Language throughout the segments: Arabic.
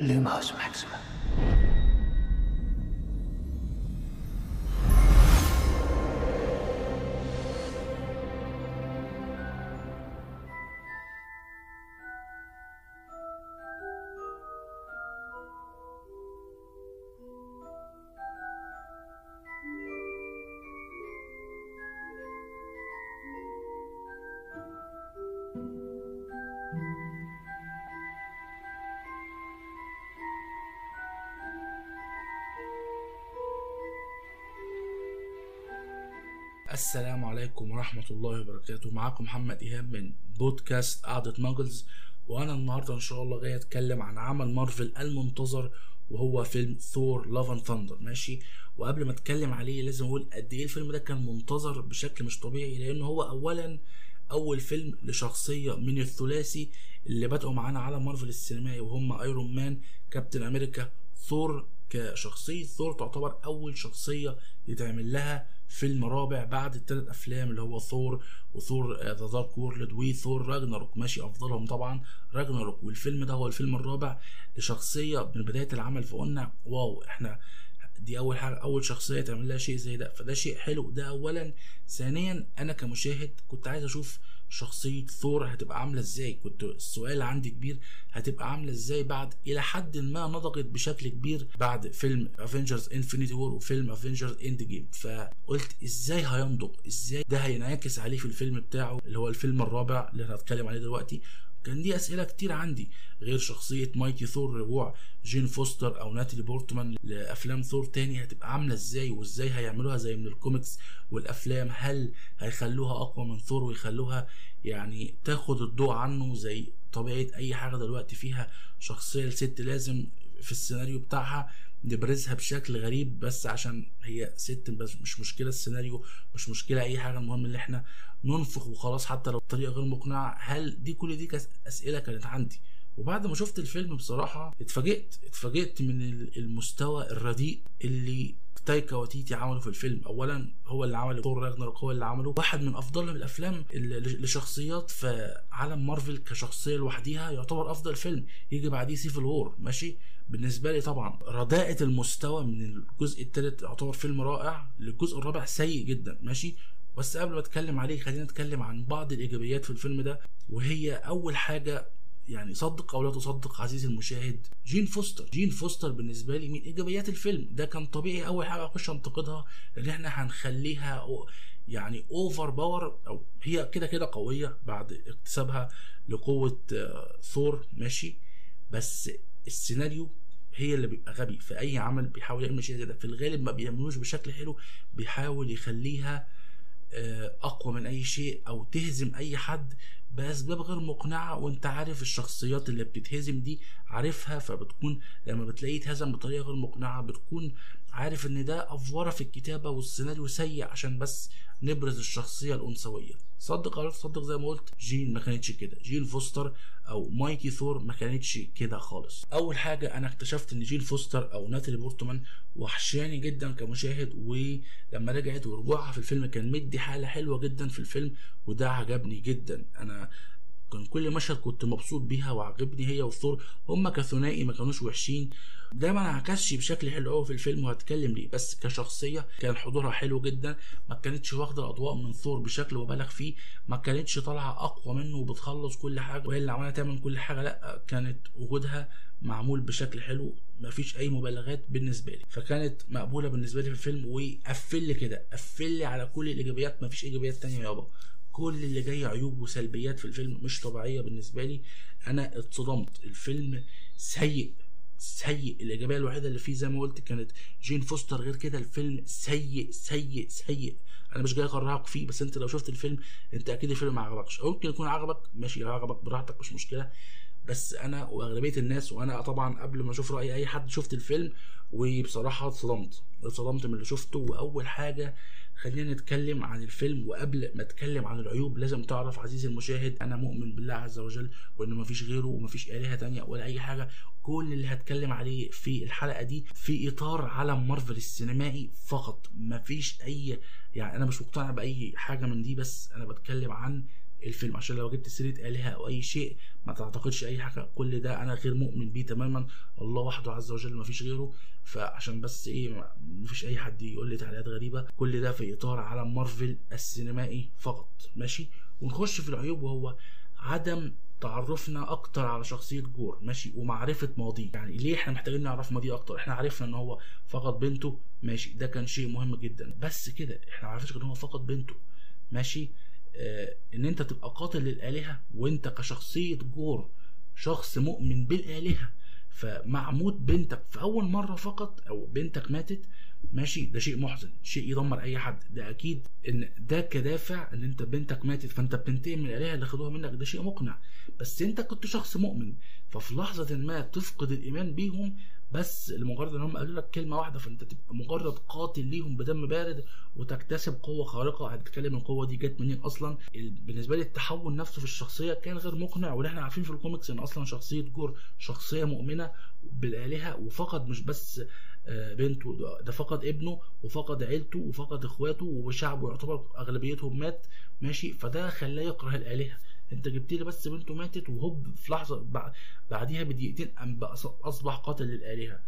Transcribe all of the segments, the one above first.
Lumos Maxima. السلام عليكم ورحمة الله وبركاته. معاكم محمد إيهاب من بودكاست قعدة ماجلز. وأنا النهاردة إن شاء الله جاي أتكلم عن عمل مارفل المنتظر وهو فيلم Thor: Love and Thunder ماشي؟ وقبل ما أتكلم عليه لازم أقول قد إيه الفيلم ده كان منتظر بشكل مش طبيعي لأنه هو أولا أول فيلم لشخصية من الثلاثي اللي بدأوا معانا على مارفل السينمائي وهم Iron Man Captain America Thor كشخصية ثور تعتبر أول شخصية يتعمل لها فيلم رابع بعد الثلاث أفلام اللي هو Thor و Thor The Dark World و Thor Ragnarok ماشي أفضلهم طبعا Ragnarok والفيلم ده هو الفيلم الرابع لشخصية من بداية العمل فقلنا wow إحنا دي أول حاجة أول شخصية تعمل لها شيء زي ده. فده شيء حلو. ده اولا. ثانيا أنا كمشاهد كنت عايز أشوف شخصية ثور هتبقى عاملة إزاي. كنت السؤال عندي كبير هتبقى عاملة إزاي بعد إلى حد ما نضجت بشكل كبير بعد فيلم Avengers Infinity War وفيلم Avengers Endgame فقلت إزاي هينضج؟ إزاي ده هينعكس عليه في الفيلم بتاعه اللي هو الفيلم الرابع اللي هنتكلم عليه دلوقتي؟ كان دي أسئلة كتير عندي غير شخصية Mighty Thor رجوع جين فوستر أو ناتالي بورتمان لأفلام ثور تاني هتبقى عاملة إزاي وإزاي هيعملوها زي من الكوميكس والأفلام؟ هل هيخلوها أقوى من ثور ويخلوها يعني تاخد الضوء عنه زي طبيعة أي حاجة دلوقتي فيها؟ شخصية الست لازم في السيناريو بتاعها نبرزها بشكل غريب بس عشان هي ست بس مش مشكلة السيناريو مش مشكلة أي حاجة المهم إن إحنا ننفخ وخلاص حتى لو بطريقة غير مقنعة. هل دي كل دي أسئلة كانت عندي؟ وبعد ما شفت الفيلم بصراحة اتفاجئت اتفاجئت من المستوى الرديء اللي تايكا وتيتي عمله في الفيلم. اولا هو اللي عمل Thor Ragnarok هو اللي عمله. واحد من أفضل الأفلام لشخصيات في عالم مارفل كشخصية لوحديها يعتبر أفضل فيلم. يجي بعديه Civil War ماشي؟ بالنسبة لي طبعا رداءة المستوى من الجزء الثالث يعتبر فيلم رائع للجزء الرابع سيء جدا ماشي؟ بس قبل ما أتكلم عليه خلينا نتكلم عن بعض الإيجابيات في الفيلم ده. وهي أول حاجة يعني صدق أو لا تصدق عزيزي المشاهد جين فوستر جين فوستر بالنسبة لي من إيجابيات الفيلم. ده كان طبيعي أول حاجة أخش أنتقدها إن إحنا هنخليها يعني overpower أو هي كده كده قوية بعد اكتسابها لقوة ثور ماشي؟ بس السيناريو هي اللي بيبقى غبي. في أي عمل بيحاول يعمل شيء زي ده. في الغالب ما بيعملوش بشكل حلو بيحاول يخليها أقوى من أي شيء أو تهزم أي حد بأسباب غير مقنعة وأنت عارف الشخصيات اللي بتتهزم دي عارفها فبتكون لما بتلاقيه اتهزم بطريقة غير مقنعة بتكون عارف إن ده أفوره في الكتابة والسيناريو سيء عشان بس نبرز الشخصية الأنثوية. صدق لا تصدق زي ما قلت جين ما كانتش كده. جين فوستر أو Mighty Thor ما كانتش كده خالص. أول حاجة أنا اكتشفت إن جين فوستر أو ناتالي بورتمان وحشاني جدا كمشاهد ولما رجعت ورجوعها في الفيلم كان مدي حالة حلوة جدا في الفيلم وده عجبني جدا. أنا كان كل مشهد كنت مبسوط بيها وعجبني هي وثور هما كثنائي ما كانوش وحشين. ده ما انعكسش بشكل حلو قوي في الفيلم وهتكلم ليه. بس كشخصية كان حضورها حلو جدا. ما كانتش واخدة الأضواء من ثور بشكل مبالغ فيه. ما كانتش طالعة أقوى منه وبتخلص كل حاجة. وهي اللي عماله تعمل كل حاجة. لأ كانت وجودها معمول بشكل حلو. ما فيش أي مبالغات بالنسبة لي. فكانت مقبولة بالنسبة لي في الفيلم وقفل لي كده. قفل لي على كل الإيجابيات. ما فيش إيجابيات تانية يابا. كل اللي جاي عيوب وسلبيات في الفيلم مش طبيعية بالنسبة لي. أنا اتصدمت. الفيلم سيء سيء. الايجابيه الوحيدة اللي فيه زي ما قلت كانت جين فوستر. غير كده الفيلم سيء سيء سيء. أنا مش جاي اكرهك فيه بس أنت لو شفت الفيلم أنت أكيد الفيلم ما عجبكش. أو يمكن يكون عجبك ماشي. عجبك براحتك مش مشكلة. بس أنا وأغلبية الناس وأنا طبعا قبل ما أشوف رأي أي حد شفت الفيلم وبصراحة اتصدمت. اتصدمت من اللي شفته. وأول حاجة خلينا نتكلم عن الفيلم وقبل ما أتكلم عن العيوب لازم تعرف عزيزي المشاهد أنا مؤمن بالله عز وجل وإن مفيش غيره ومفيش آلهة تانية ولا أي حاجة. كل اللي هتكلم عليه في الحلقة دي في إطار عالم مارفل السينمائي فقط مفيش اي يعني أنا مش مقتنع بأي حاجة من دي بس أنا بتكلم عن الفيلم عشان لو جبت سيرة آلهة أو أي شيء ما تعتقدش أي حاجة. كل ده أنا غير مؤمن بيه تماما. الله وحده عز وجل ما فيش غيره. فعشان بس إيه ما فيش أي حد يقول لي تعليقات غريبة. كل ده في إطار عالم مارفل السينمائي فقط. ماشي؟ ونخش في العيوب وهو عدم تعرفنا أكتر على شخصية جور. ماشي؟ ومعرفة ماضيه. يعني ليه إحنا محتاجين نعرف ماضيه أكتر؟ إحنا عرفنا إن هو فقد بنته. ماشي؟ ده كان شيء مهم جدا. بس كده إحنا ما عرفناش إن هو فقد بنته. ماشي؟ إن أنت تبقى قاتل للآلهة وأنت كشخصية جور شخص مؤمن بالآلهة فمع موت بنتك في أول مرة فقط أو بنتك ماتت ماشي ده شيء محزن شيء يدمر أي حد. ده أكيد إن ده كدافع إن أنت بنتك ماتت فأنت بتنتقم من الالهه اللي خدوها منك ده شيء مقنع. بس أنت كنت شخص مؤمن ففي لحظة ما تفقد الإيمان بيهم بس لمجرد إن هم قالوا لك كلمة واحدة فأنت تبقى مجرد قاتل ليهم بدم بارد وتكتسب قوة خارقة. هتتكلم القوة دي جت منين أصلا؟ بالنسبة لي التحول نفسه في الشخصية كان غير مقنع واللي إحنا عارفين في الكوميكس إن أصلا شخصية جور شخصية مؤمنة بالآلهة وفقد مش بس بنته. ده فقد ابنه وفقد عيلته وفقد اخواته وشعبه يعتبر أغلبيتهم مات ماشي؟ فده خلاه يكره الآلهة. انت جبت لي بس بنته ماتت وهوب في لحظة بعديها بدقيقتين أصبح قاتل للآلهة.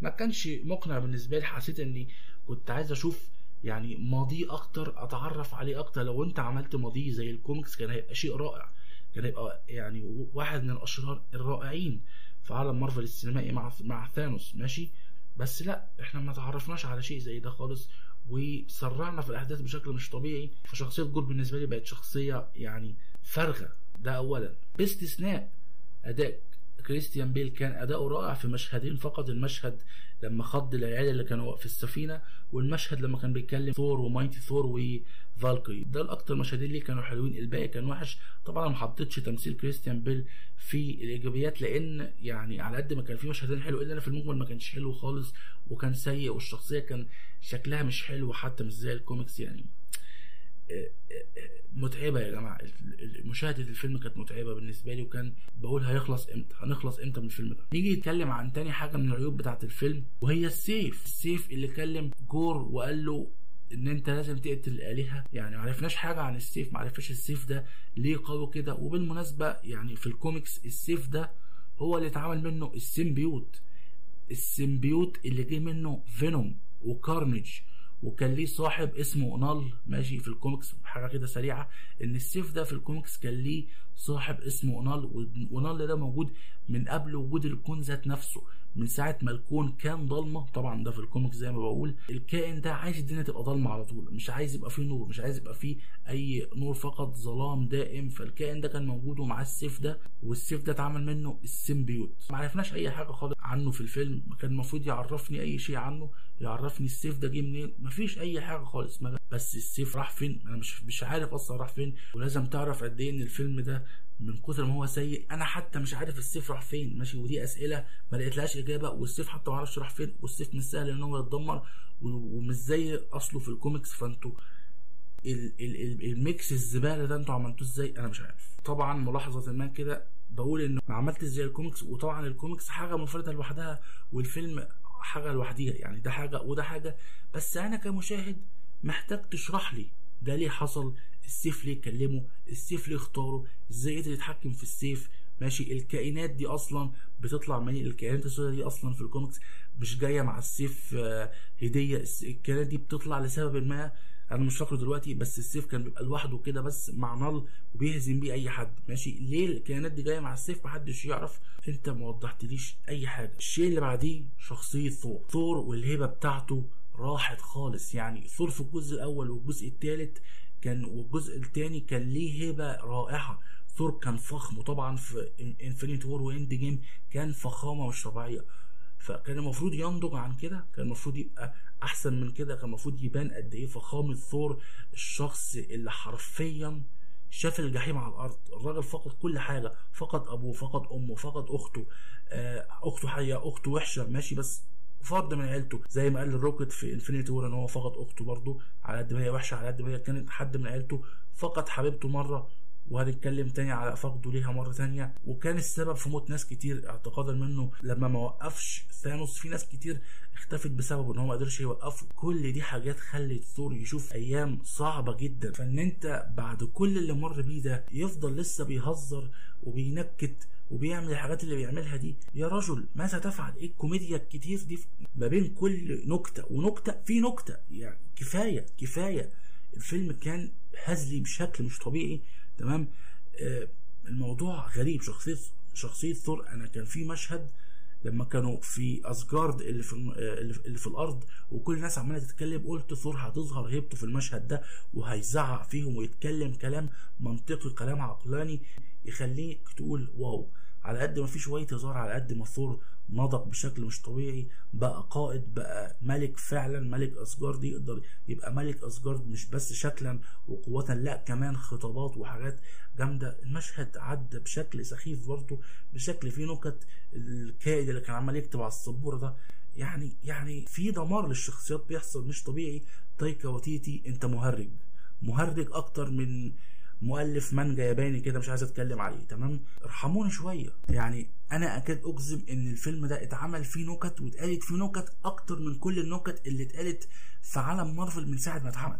ما كانش مقنع بالنسبة لي حسيت إني كنت عايز أشوف يعني ماضيه أكتر أتعرف عليه أكتر. لو أنت عملت ماضيه زي الكوميكس كان هيبقى شيء رائع. كان هيبقى يعني واحد من الأشرار الرائعين في عالم مارفل السينمائي مع مع ثانوس ماشي؟ بس لا إحنا ما تعرفناش على شيء زي ده خالص وسرعنا في الأحداث بشكل مش طبيعي. فشخصية جور بالنسبة لي بقت شخصية يعني فارغة ده اولا. باستثناء أداء كريستيان بيل كان أداؤه رائع في مشهدين فقط المشهد لما خض العيال اللي كانوا في السفينة والمشهد لما كان بيتكلم ثور ومايتي ثور وفالكري. ده الأكتر مشهدين اللي كانوا حلوين. الباقي كان وحش. طبعا ما حطيتش تمثيل كريستيان بيل في الإيجابيات لأن يعني على قد ما كان في مشهدين حلو إلا أنا في المجمل ما كانش حلو خالص وكان سيء والشخصية كان شكلها مش حلو حتى مش زي الكوميكس يعني. متعبة يا جماعة. مشاهدة الفيلم كانت متعبة بالنسبة لي وكان بقول هيخلص إمتى؟ هنخلص إمتى من الفيلم ده؟ نيجي نتكلم عن تاني حاجة من العيوب بتاعة الفيلم وهي السيف. السيف اللي كلم جور وقال له إن أنت لازم تقتل الالهه يعني معرفناش حاجة عن السيف معرفناش السيف ده ليه قوي كده. وبالمناسبة يعني في الكوميكس السيف ده هو اللي اتعمل منه ال symbiote. ال symbiote اللي جه منه فينوم وكارنج وكان ليه صاحب اسمه نال ماشي في الكوميكس حاجة كده سريعة إن السيف ده في الكوميكس كان ليه صاحب اسمه نال ونال ده موجود من قبل وجود الكون ذات نفسه من ساعة ما الكون كان ضلمة طبعا ده في الكوميكس زي ما بقول الكائن ده عايز الدنيا تبقى ضلمة على طول مش عايز يبقى فيه نور مش عايز يبقى فيه أي نور فقط ظلام دائم فالكائن ده كان موجود ومعاه السيف ده والسيف ده اتعمل منه ال symbiote. ما عرفناش أي حاجة خالص عنه في الفيلم كان المفروض يعرفني أي شيء عنه يعرفني السيف ده جه منين مفيش أي حاجة خالص. بس السيف راح فين؟ أنا مش مش عارف أصلا راح فين. ولازم تعرف قد إيه إن الفيلم ده من كتر ما هو سيء أنا حتى مش عارف السيف راح فين. ماشي ودي أسئلة ما لقيتلهاش إجابة والسيف حتى ما أعرفش راح فين. والسيف مش سهل إن هو يتدمر ومش زي أصله في الكوميكس. فأنتوا ال mix الزبالة ده أنتوا عملتوه إزاي؟ أنا مش عارف. طبعا ملاحظة ما كده بقول إنه ما عملتش زي الكوميكس وطبعا الكوميكس حاجة منفرده لوحدها والفيلم حاجة لوحديها يعني ده حاجة وده حاجة. بس أنا كمشاهد محتاج تشرح لي ده ليه حصل السيف ليه كلمه السيف ليه اختاره إزاي قدر يتحكم في السيف. ماشي الكائنات دي أصلا بتطلع منين الكائنات السوداء دي أصلا في الكوميكس مش جاية مع السيف هدية الكائنات دي بتطلع لسبب ما أنا مش فاكره دلوقتي بس السيف كان بيبقى لوحده كده بس مع نال وبيهزم بيه اي حد. ماشي؟ ليه الكائنات دي جاية مع السيف محدش يعرف؟ انت ما وضحتليش اي حاجة. الشيء اللي بعديه شخصية ثور. ثور والهيبة بتاعته راحت خالص. يعني ثور في الجزء الأول والجزء الثالث كان والجزء الثاني كان ليه هيبة رائعة. ثور كان فخم وطبعا في Infinity War و Endgame كان فخامة مش طبيعية. فكان المفروض ينضج عن كده؟ كان المفروض يبقى أحسن من كده كان المفروض يبان قد إيه فخامه ثور الشخص اللي حرفيا شاف الجحيم على الأرض. الراجل فقد كل حاجة فقد أبوه فقد أمه فقد أخته آه أخته حية أخته وحشة ماشي بس فرد من عيلته. زي ما قال الروكت في Infinity War إن هو فقد أخته برضه على قد ما هي وحشة على قد ما هي كانت حد من عيلته فقد حبيبته مرة. وهنتكلم تاني على فقده ليها مرة تانية. وكان السبب في موت ناس كتير اعتقادا منه لما ما وقفش ثانوس في ناس كتير اختفت بسبب إن هو ما قدرش يوقفه. كل دي حاجات خلت ثور يشوف أيام صعبة جدا. فإن أنت بعد كل اللي مر بيه ده يفضل لسه بيهزر وبينكت وبيعمل الحاجات اللي بيعملها دي يا رجل ماذا تفعل؟ إيه الكوميديا الكتير دي ما بين كل نكتة ونكتة في نكتة. يعني كفاية كفاية. الفيلم كان هزلي بشكل مش طبيعي. تمام؟ آه الموضوع غريب. شخصية شخصية ثور أنا كان في مشهد لما كانوا في اسجارد اللي في اللي في الأرض وكل الناس عمالة تتكلم قلت ثور هتظهر هيبته في المشهد ده وهيزعق فيهم ويتكلم كلام منطقي كلام عقلاني يخليك تقول واو. على قد ما في شوية هزار على قد ما ثور نضج بشكل مش طبيعي بقى قائد بقى ملك فعلا ملك اسجارد يقدر يبقى ملك اسجارد مش بس شكلا وقوة لأ كمان خطابات وحاجات جامدة. المشهد عدى بشكل سخيف برضه بشكل فيه نكت الكائد اللي كان عمال يكتب على السبورة ده. يعني يعني في دمار للشخصيات بيحصل مش طبيعي. تايكا وتيتي أنت مهرج. مهرج أكتر من مؤلف مانجا ياباني كده مش عايز اتكلم عليه تمام؟ ارحموني شوية. يعني أنا أكاد أجزم إن الفيلم ده اتعمل فيه نكت واتقالت فيه نكت أكتر من كل النكت اللي اتقالت في عالم مارفل من ساعة ما اتعمل.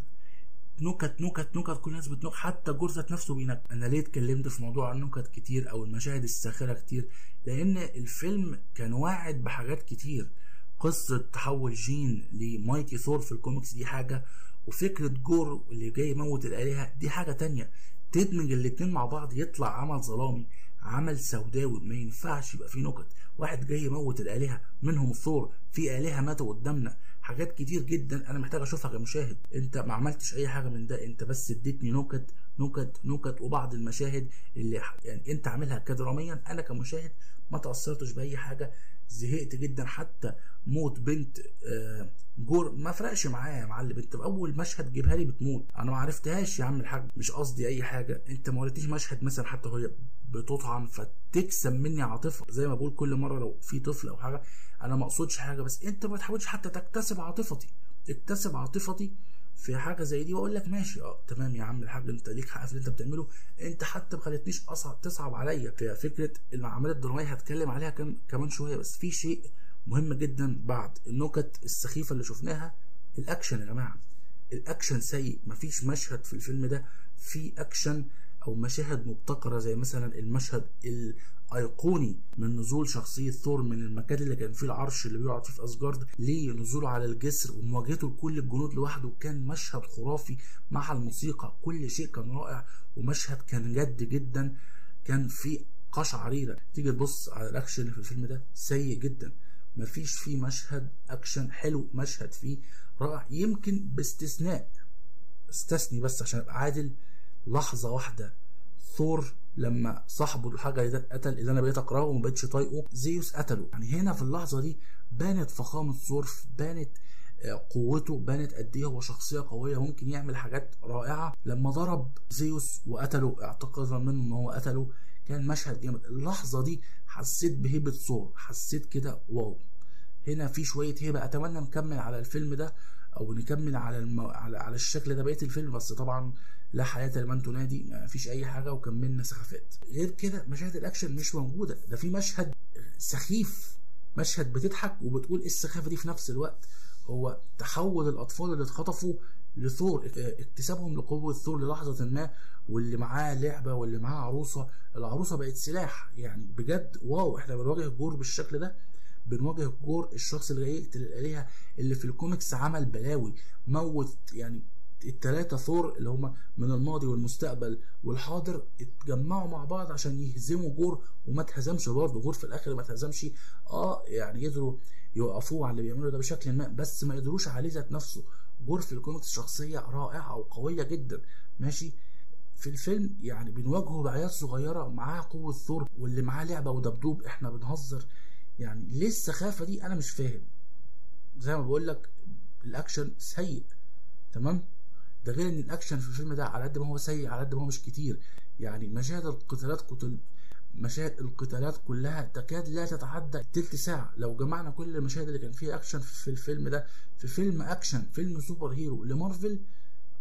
نكت نكت نكت كل الناس بتنكت حتى جور ذات نفسه بينكت. أنا ليه اتكلمت في موضوع النكت كتير أو المشاهد الساخرة كتير؟ لأن الفيلم كان واعد بحاجات كتير. قصة تحول جين لمايتي ثور في الكوميكس دي حاجة وفكرة جور اللي جاي يموت الآلهة دي حاجة تانية. تدمج الاتنين مع بعض يطلع عمل ظلامي عمل سوداوي. ما ينفعش يبقى فيه نكت. واحد جاي يموت الآلهة منهم الثور في آلهة ماتوا قدامنا. حاجات كتير جدا أنا محتاج أشوفها كمشاهد. أنت ما عملتش أي حاجة من ده. أنت بس اديتني نكت نكت نكت. وبعض المشاهد اللي يعني أنت عاملها كدراما. أنا كمشاهد ما تأثرتش بأي حاجة. زهقت جدا. حتى موت بنت آه جور. ما فرقش معايا يا معلم. انت باول مشهد جيبها لي بتموت. أنا ما عرفتهاش يا عم الحاج. مش قصدي أي حاجة. انت ما وريتنيش مشهد مثلا حتى وهي بتطعن فتكسب مني عاطفه زي ما بقول كل مرة لو في طفل أو حاجة أنا ما أقصدش حاجة. بس انت ما تحاولش حتى تكتسب عاطفتي. اكتسب عاطفتي في حاجة زي دي. وأقول لك ماشي. آه تمام يا عم الحاج. انت ليك حق في اللي انت بتعمله. انت حتى ما خلتنيش أصعب تصعب عليا في فكرة العمليات الدرامية. هتكلم عليها كم كمان شوية. بس في شيء مهم جدا بعد النكت السخيفة اللي شفناها الأكشن يا جماعة. الأكشن سيء مفيش مشهد في الفيلم ده فيه أكشن أو مشاهد مبتكرة زي مثلا المشهد الأيقوني من نزول شخصية ثور من المكان اللي كان فيه العرش اللي بيقعد فيه في اسجارد لنزوله على الجسر ومواجهته لكل الجنود لوحده. كان مشهد خرافي مع الموسيقى. كل شيء كان رائع ومشهد كان جد جدا. كان فيه قشعريرة. تيجي تبص على الأكشن في الفيلم ده سيء جدا. مفيش فيه مشهد اكشن حلو مشهد فيه رائع. يمكن باستثناء استثني بس عشان أبقى عادل لحظة واحدة ثور لما صاحبه الحاجة اللي قتل اللي أنا بقيت أكرهه وما بقتش طايقه زيوس قتله. يعني هنا في اللحظة دي بانت فخامة ثور بانت قوته بانت قد إيه هو شخصية قوية ممكن يعمل حاجات رائعة. لما ضرب زيوس وقتله اعتقادا منه إن هو قتله كان مشهد جامد. اللحظة دي حسيت بهيبة ثور حسيت كده wow. هنا في شوية هيبة. أتمنى نكمل على الفيلم ده أو نكمل على المو... على على الشكل ده بقية الفيلم بس طبعا لا حياة لمن تنادي ما فيش أي حاجة وكملنا سخافات. غير كده مشاهد الأكشن مش موجودة. ده في مشهد سخيف مشهد بتضحك وبتقول إيه السخافة دي في نفس الوقت. هو تحول الأطفال اللي اتخطفوا لثور اكتسابهم لقوة ثور للحظة ما واللي معاه لعبة واللي معاه عروسة. العروسة بقت سلاح يعني بجد wow. إحنا بنواجه الجور بالشكل ده بنواجه الجور الشخص اللي جاي يقتل الآلهة اللي في الكوميكس عمل بلاوي موت يعني التلاتة ثور اللي هما من الماضي والمستقبل والحاضر اتجمعوا مع بعض عشان يهزموا جور وما اتهزمش برضه. جور في الآخر ما اتهزمش آه يعني قدروا يوقفوه على اللي بيعملوا ده بشكل ما بس ما قدروش عليه ذات نفسه. جور في الكوميكس شخصية رائعة وقوية جدا. ماشي؟ في الفيلم يعني بنواجهه بعيال صغيرة معاها قوة ثور واللي معاه لعبة ودبدوب. إحنا بنهزر. يعني ليه السخافة دي أنا مش فاهم. زي ما بقول لك الأكشن سيء. تمام؟ ده غير إن الأكشن في الفيلم ده على قد ما هو سيء على قد ما هو مش كتير. يعني مشاهد القتالات قتل مشاهد القتالات كلها تكاد لا تتعدى تلت ساعة. لو جمعنا كل المشاهد اللي كان فيها أكشن في الفيلم ده في فيلم أكشن فيلم superhero لمارفل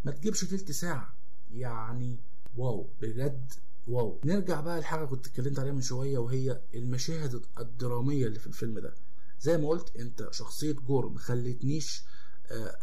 ما تجيبش تلت ساعة. يعني wow بجد wow. نرجع بقى لحاجة كنت اتكلمت عليها من شوية وهي المشاهد الدرامية اللي في الفيلم ده. زي ما قلت أنت شخصية جور ما خلتنيش آه،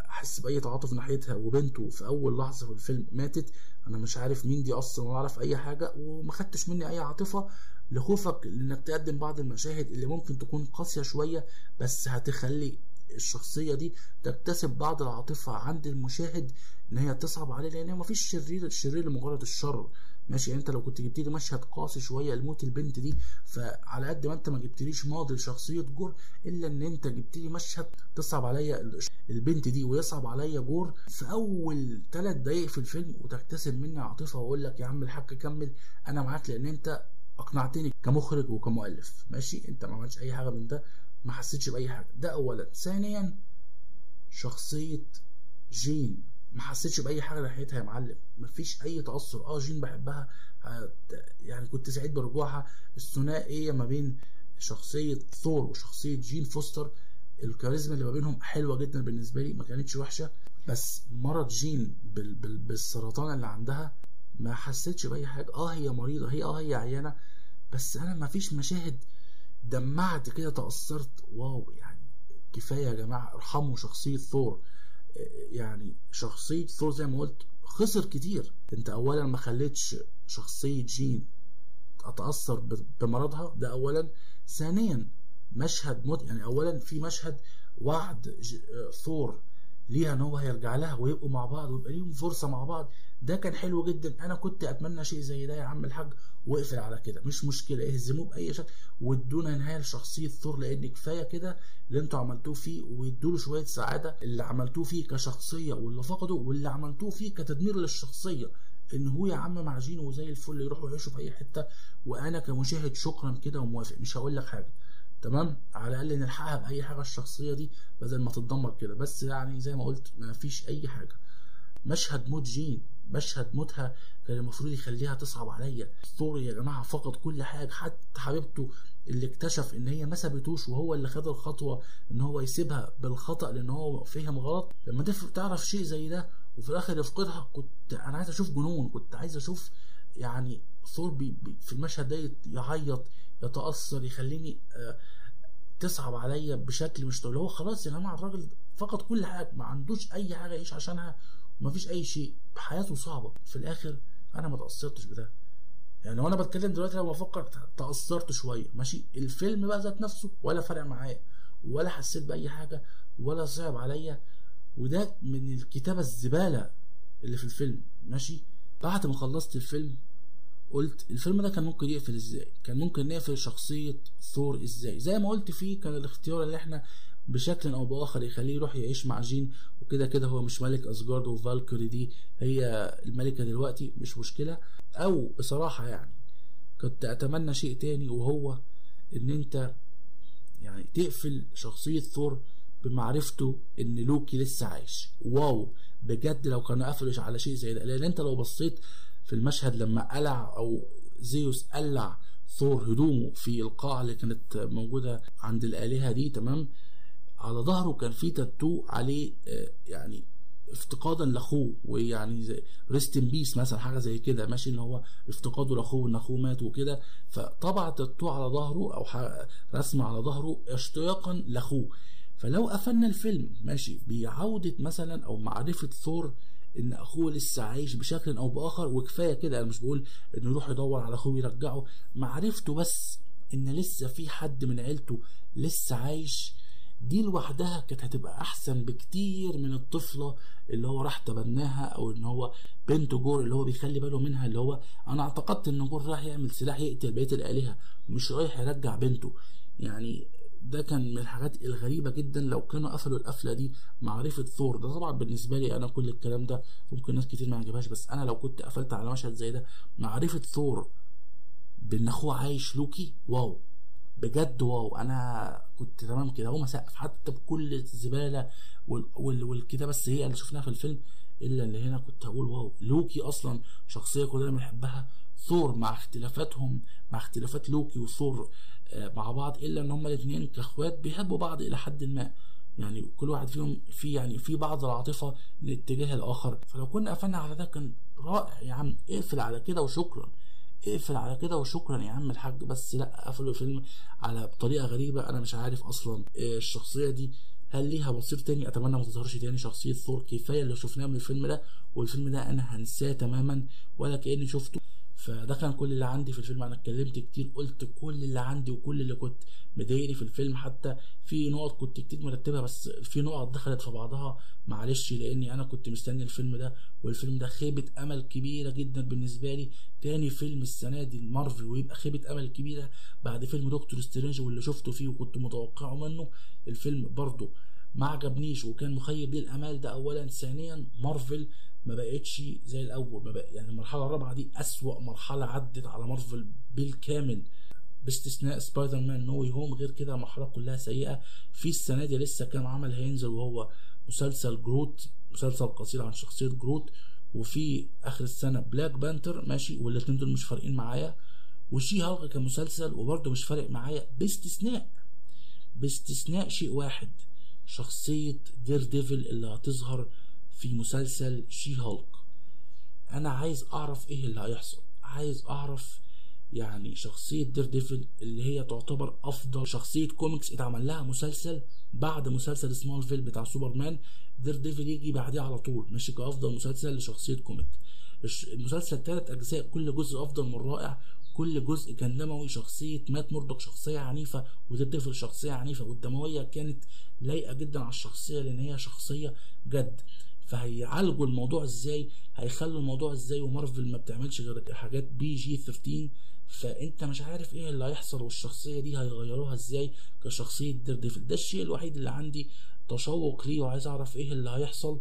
أحس بأي تعاطف ناحيتها. وبنته في أول لحظة في الفيلم ماتت. أنا مش عارف مين دي أصلا ولا أعرف أي حاجة. وما خدتش مني أي عاطفة لخوفك إنك تقدم بعض المشاهد اللي ممكن تكون قاسية شوية بس هتخلي الشخصية دي تكتسب بعض العاطفة عند المشاهد إن هي تصعب عليه لأن مفيش شرير الشرير لمجرد الشر. ماشي انت لو كنت جبت لي مشهد قاسي شوية لموت البنت دي فعلى قد ما انت ما جبتليش ماضي لشخصية جور إلا إن انت جبت لي مشهد تصعب عليا البنت دي ويصعب عليا جور في أول ثلاث دقايق في الفيلم وتكتسب مني عاطفة وأقول لك يا عم الحاج كمل أنا معاك لأن انت أقنعتني كمخرج وكمؤلف. ماشي؟ انت ما عملتش أي حاجة من ده ما حسيتش بأي حاجة. ده اولا. ثانيا شخصية جين. ما حسيتش بأي حاجة ناحيتها يا معلم. مفيش أي تأثر. آه جين بحبها. يعني كنت سعيد برجوعها. الثنائيه ما بين شخصية ثور وشخصية جين فوستر؟ الكاريزما اللي ما بينهم حلوة جدا بالنسبة لي ما كانتش وحشة. بس مرض جين بال بال بالسرطان اللي عندها ما حسيتش بأي حاجة. آه هي مريضة. هي آه هي عيانة. بس أنا ما فيش مشاهد دمعت كده تأثرت. wow يعني كفاية يا جماعة. ارحموا شخصية ثور. يعني شخصية ثور زي ما قلت خسر كتير. انت اولا ما خليتش شخصية جين اتأثر بمرضها ده اولا. ثانيا مشهد مد يعني اولا في مشهد وعد ثور ليها ان هو هيرجع لها ويبقوا مع بعض ويبقى ليهم فرصة مع بعض. ده كان حلو جدا. أنا كنت أتمنى شيء زي ده يا عم الحاج. واقفل على كده. مش مشكلة. اهزموه بأي شكل. وادونا نهاية لشخصية ثور لأن كفاية كده اللي أنتوا عملتوه فيه. وادوا له شوية سعادة. اللي عملتوه فيه كشخصية واللي فقده واللي عملتوه فيه كتدمير للشخصية. إن هو يا عم مع جين وزي الفل يروحوا يعيشوا في أي حتة. وأنا كمشاهد شكرا كده وموافق. مش هقول لك حاجة. تمام؟ على الأقل نلحقها بأي حاجة الشخصية دي بدل ما تتدمر كده. بس يعني زي ما قلت ما فيش أي حاجة. مشهد موت جين. مشهد موتها كان المفروض يخليها تصعب عليا. ثور يا جماعة فقد كل حاجة. حتى حبيبته اللي اكتشف إن هي ما سابتوش وهو اللي خد الخطوة إن هو يسيبها بالخطأ لأن هو فهم غلط. لما تعرف شيء زي ده وفي الآخر يفقدها كنت أنا عايز أشوف جنون. كنت عايز أشوف يعني ثور في المشهد ده يعيط يتأثر يخليني آه تصعب عليا بشكل مش طبيعي. هو خلاص يا جماعة الراجل فقد كل حاجة ما عندوش أي حاجة يعيش عشانها ومفيش أي شيء. حياته صعبة. في الآخر أنا ما تأثرتش بده. يعني وأنا بتكلم دلوقتي لما بفكر تأثرت شوية ماشي؟ الفيلم بقى ذات نفسه ولا فرق معايا ولا حسيت بأي حاجة ولا صعب عليا. وده من الكتابة الزبالة اللي في الفيلم ماشي؟ بعد ما خلصت الفيلم قلت الفيلم ده كان ممكن يقفل إزاي؟ كان ممكن نقفل شخصية ثور إزاي؟ زي ما قلت فيه كان الاختيار اللي إحنا بشكل أو بآخر يخليه يروح يعيش مع جين وكده كده هو مش ملك اسجارد وفالكوري دي هي الملكة دلوقتي مش مشكلة. أو بصراحة يعني كنت أتمنى شيء تاني وهو إن أنت يعني تقفل شخصية ثور بمعرفته إن لوكي لسه عايش. wow! بجد لو كانوا قفلوا على شيء زي ده. لأن أنت لو بصيت في المشهد لما قلع أو زيوس قلع ثور هدومه في القاعة اللي كانت موجودة عند الآلهة دي تمام؟ على ظهره كان في تاتو عليه يعني افتقادا لأخوه ويعني rest in peace مثلا حاجة زي كده. ماشي إن هو افتقاده لأخوه ان أخوه مات وكده. فطبع تاتو على ظهره أو رسم على ظهره اشتياقا لأخوه. فلو قفلنا الفيلم ماشي بعودة مثلا أو معرفة ثور إن أخوه لسه عايش بشكل أو بآخر وكفاية كده أنا مش بقول إنه يروح يدور على أخوه يرجعه معرفته بس إن لسه في حد من عيلته لسه عايش دي لوحدها كانت هتبقى أحسن بكتير من الطفلة اللي هو راح تبناها أو إن هو بنت جور اللي هو بيخلي باله منها اللي هو أنا اعتقدت إن جور راح يعمل سلاح يقتل بقية الآلهة مش رايح يرجع بنته. يعني ده كان من الحاجات الغريبة جدا لو كانوا قفلوا القفلة دي معرفة ثور. ده طبعا بالنسبة لي أنا كل الكلام ده ممكن ناس كتير ما يعجبهاش بس أنا لو كنت قفلت على مشهد زي ده معرفة ثور بإن أخوه عايش لوكي wow. بجد wow. أنا كنت تمام كده. هو مسقف حتى بكل الزبالة وال وال والكتابة السيئة اللي شفناها في الفيلم إلا اللي هنا كنت هقول wow. لوكي أصلا شخصية كلنا بنحبها. ثور مع اختلافاتهم مع اختلافات لوكي وثور مع بعض إلا إن هما الاثنين كإخوات بيحبوا بعض إلى حد ما. يعني كل واحد فيهم في يعني في بعض العاطفة لاتجاه الآخر. فلو كنا قفلنا على ده كان رائع يا عم. اقفل على كده وشكرا. اقفل على كده وشكرا يا عم الحاج. بس لا قفلوا الفيلم على بطريقة غريبة أنا مش عارف أصلا. إيه الشخصية دي هل ليها مصير تاني؟ أتمنى ما تظهرش تاني شخصية ثور كفايه اللي شفناه من الفيلم ده. والفيلم ده أنا هنساه تماما ولا كأني شفته. فده كان كل اللي عندي في الفيلم. أنا اتكلمت كتير قلت كل اللي عندي وكل اللي كنت مضايقني في الفيلم. حتى في نقط كنت كتير مرتبها بس في نقط دخلت في بعضها. معلش لأني أنا كنت مستني الفيلم ده والفيلم ده خيبة أمل كبيرة جدا بالنسبة لي. تاني فيلم السنة دي المارفل ويبقى خيبة أمل كبيرة بعد فيلم دكتور سترينج واللي شفته فيه وكنت متوقعه منه. الفيلم برضه ما عجبنيش وكان مخيب لي الامال ده اولا. ثانيا مارفل ما بقتش زي الأول. ما بقى يعني المرحلة الرابعة دي أسوأ مرحلة عدت على مارفل بالكامل. باستثناء Spider-Man No Way Home. غير كده المرحلة كلها سيئة. في السنة دي لسه كام عمل هينزل وهو مسلسل جروت مسلسل قصير عن شخصية جروت. وفي آخر السنة Black Panther ماشي والاتنين دول مش فارقين معايا. و She-Hulk كمسلسل وبرده مش فارق معايا. باستثناء باستثناء شيء واحد شخصية Daredevil اللي هتظهر في مسلسل She-Hulk أنا عايز أعرف إيه اللي هيحصل. عايز أعرف يعني شخصية Daredevil اللي هي تعتبر أفضل شخصية كوميكس اتعمل لها مسلسل بعد مسلسل Smallville بتاع سوبرمان Daredevil يجي بعديه على طول ماشي كأفضل مسلسل لشخصية comic المسلسل تلات أجزاء كل جزء أفضل من رائع كل جزء كان دموي شخصية Matt Murdock شخصية عنيفة و Daredevil شخصية عنيفة والدموية كانت لايقة جدا على الشخصية لأن هي شخصية جد. فهيعالجوا الموضوع إزاي؟ هيخلوا الموضوع إزاي؟ ومارفل ما بتعملش غير حاجات PG 13 فأنت مش عارف إيه اللي هيحصل والشخصية دي هيغيروها إزاي كشخصية Daredevil ده الشيء الوحيد اللي عندي تشوق ليه وعايز أعرف إيه اللي هيحصل.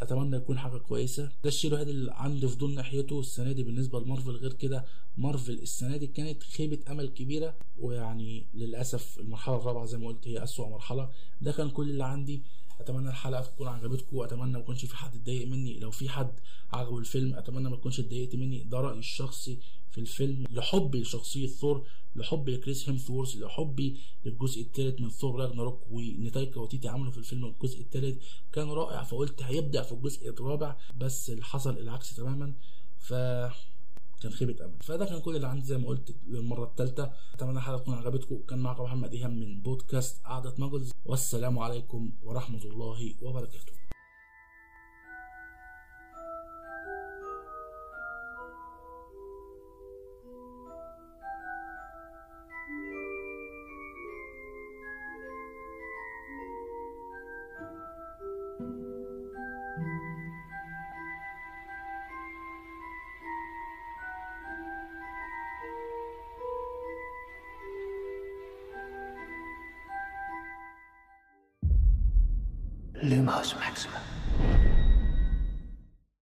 أتمنى يكون حاجة كويسة. ده الشيء الوحيد اللي عندي فضول ناحيته السنة دي بالنسبة لمارفل. غير كده مارفل السنة دي كانت خيبة أمل كبيرة. ويعني للأسف المرحلة الرابعة زي ما قلت هي أسوأ مرحلة. ده كان كل اللي عندي. أتمنى الحلقة تكون عجبتكم وأتمنى ما يكونش في حد اتضايق مني. لو في حد عجبه الفيلم أتمنى ما تكونش اتضايقت مني. ده رأيي الشخصي في الفيلم لحبي لشخصية ثور لحبي لكريس هيمثورث لحبي للجزء الثالث من ثور راجناروك ونتايكا وتيتي عملوا في الفيلم الجزء الثالث كان رائع فقلت هيبدع في الجزء الرابع بس اللي حصل العكس تماما. ف كان خيبة أمل. فده كان كل اللي عندي زي ما قلت للمرة الثالثة أتمنى الحلقة تكون عجبتكم. كان معكم محمد إيهام من بودكاست قعدة ماجلز والسلام عليكم ورحمة الله وبركاته.